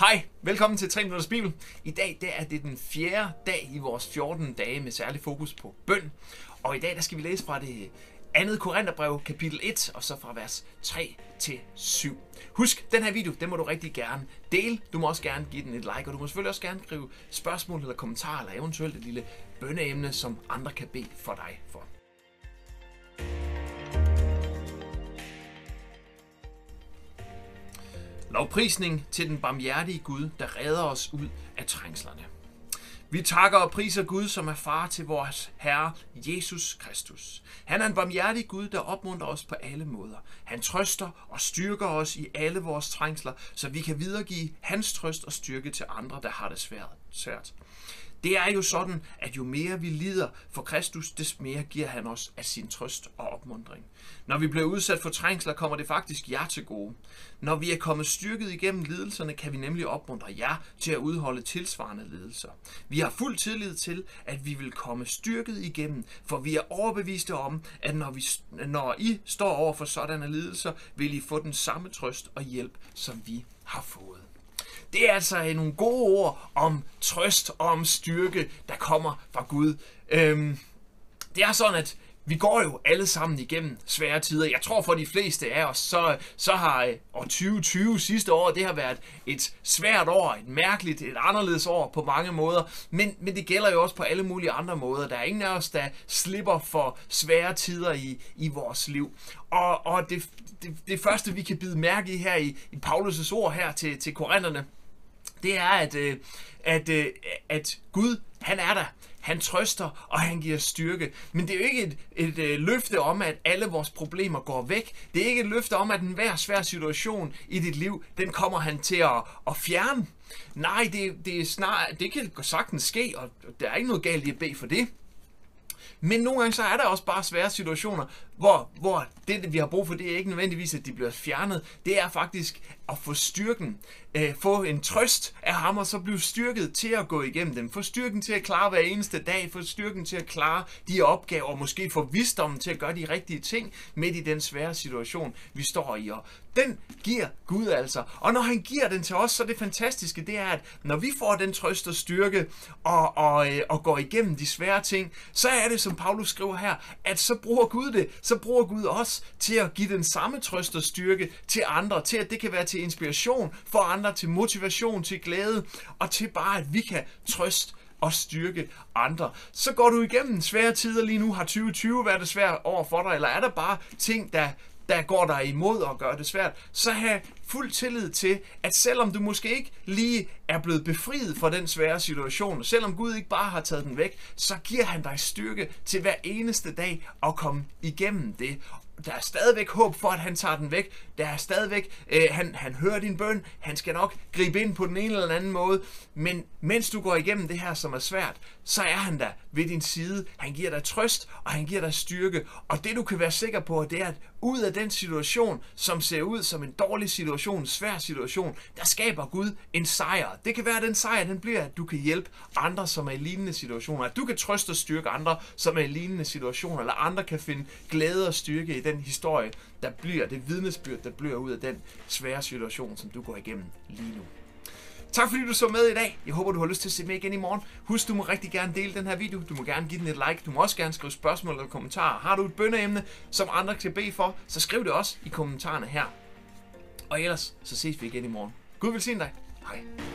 Hej, velkommen til 3 Minutters Bibel. I dag der er det den fjerde dag i vores 14 dage med særlig fokus på bøn. Og i dag der skal vi læse fra det andet Korintherbrev, kapitel 1, og så fra vers 3 til 7. Husk, den her video, den må du rigtig gerne dele. Du må også gerne give den et like, og du må selvfølgelig også gerne skrive spørgsmål eller kommentarer, eller eventuelt et lille bønneemne, som andre kan bede for dig for. Lovprisning til den barmhjertige Gud, der redder os ud af trængslerne. Vi takker og priser Gud, som er far til vores Herre Jesus Kristus. Han er en barmhjertig Gud, der opmuntrer os på alle måder. Han trøster og styrker os i alle vores trængsler, så vi kan videregive hans trøst og styrke til andre, der har det svært. Det er jo sådan, at jo mere vi lider for Kristus, des mere giver han os af sin trøst og opmundring. Når vi bliver udsat for trængsler, kommer det faktisk jer til gode. Når vi er kommet styrket igennem lidelserne, kan vi nemlig opmuntre jer til at udholde tilsvarende lidelser. Vi har fuld tillid til, at vi vil komme styrket igennem, for vi er overbeviste om, at når, vi, når I står over for sådanne lidelser, vil I få den samme trøst og hjælp, som vi har fået. Det er altså øh, nogle gode ord om trøst og om styrke, der kommer fra Gud. Øhm, det er sådan, at vi går jo alle sammen igennem svære tider. Jeg tror for de fleste af os, så, så har øh, år 2020 sidste år, det har været et svært år, et mærkeligt, et anderledes år på mange måder. Men, men det gælder jo også på alle mulige andre måder. Der er ingen af os, der slipper for svære tider i, i vores liv. Og, og det, det, det første, vi kan bide mærke i her i, i Paulus' ord her til, til korinterne, det er, at, øh, at, at, at Gud, han er der. Han trøster, og han giver styrke. Men det er jo ikke et, et, et løfte om, at alle vores problemer går væk. Det er ikke et løfte om, at enhver svær situation i dit liv, den kommer han til at, at fjerne. Nej, det, det, er snart, det kan sagtens ske, og der er ikke noget galt i at bede for det. Men nogle gange så er der også bare svære situationer, hvor, hvor det, vi har brug for, det er ikke nødvendigvis, at de bliver fjernet. Det er faktisk at få styrken, øh, få en trøst af ham, og så blive styrket til at gå igennem dem. Få styrken til at klare hver eneste dag, få styrken til at klare de opgaver, og måske få visdommen til at gøre de rigtige ting midt i den svære situation, vi står i. Og den giver Gud altså. Og når han giver den til os, så det fantastiske, det er, at når vi får den trøst og styrke, og, og, øh, og går igennem de svære ting, så er det, som Paulus skriver her, at så bruger Gud det, så bruger Gud os til at give den samme trøst og styrke til andre, til at det kan være til inspiration for andre, til motivation, til glæde, og til bare, at vi kan trøste og styrke andre. Så går du igennem svære tider lige nu. Har 2020 været det svært over for dig, eller er der bare ting, der, der går dig imod og gør det svært, så have fuld tillid til, at selvom du måske ikke lige er blevet befriet fra den svære situation, selvom Gud ikke bare har taget den væk, så giver han dig styrke til hver eneste dag at komme igennem det der er stadigvæk håb for, at han tager den væk. Der er stadigvæk, øh, han, han hører din bøn, han skal nok gribe ind på den ene eller anden måde. Men mens du går igennem det her, som er svært, så er han der ved din side. Han giver dig trøst, og han giver dig styrke. Og det du kan være sikker på, det er, at ud af den situation, som ser ud som en dårlig situation, en svær situation, der skaber Gud en sejr. Det kan være, at den sejr den bliver, at du kan hjælpe andre, som er i lignende situationer. At du kan trøste og styrke andre, som er i lignende situationer. Eller andre kan finde glæde og styrke i den historie, der bliver, det vidnesbyrd, der bliver ud af den svære situation, som du går igennem lige nu. Tak fordi du så med i dag. Jeg håber, du har lyst til at se med igen i morgen. Husk, du må rigtig gerne dele den her video. Du må gerne give den et like. Du må også gerne skrive spørgsmål eller kommentarer. Har du et bønneemne, som andre kan bede for, så skriv det også i kommentarerne her. Og ellers, så ses vi igen i morgen. Gud vil dig. Hej.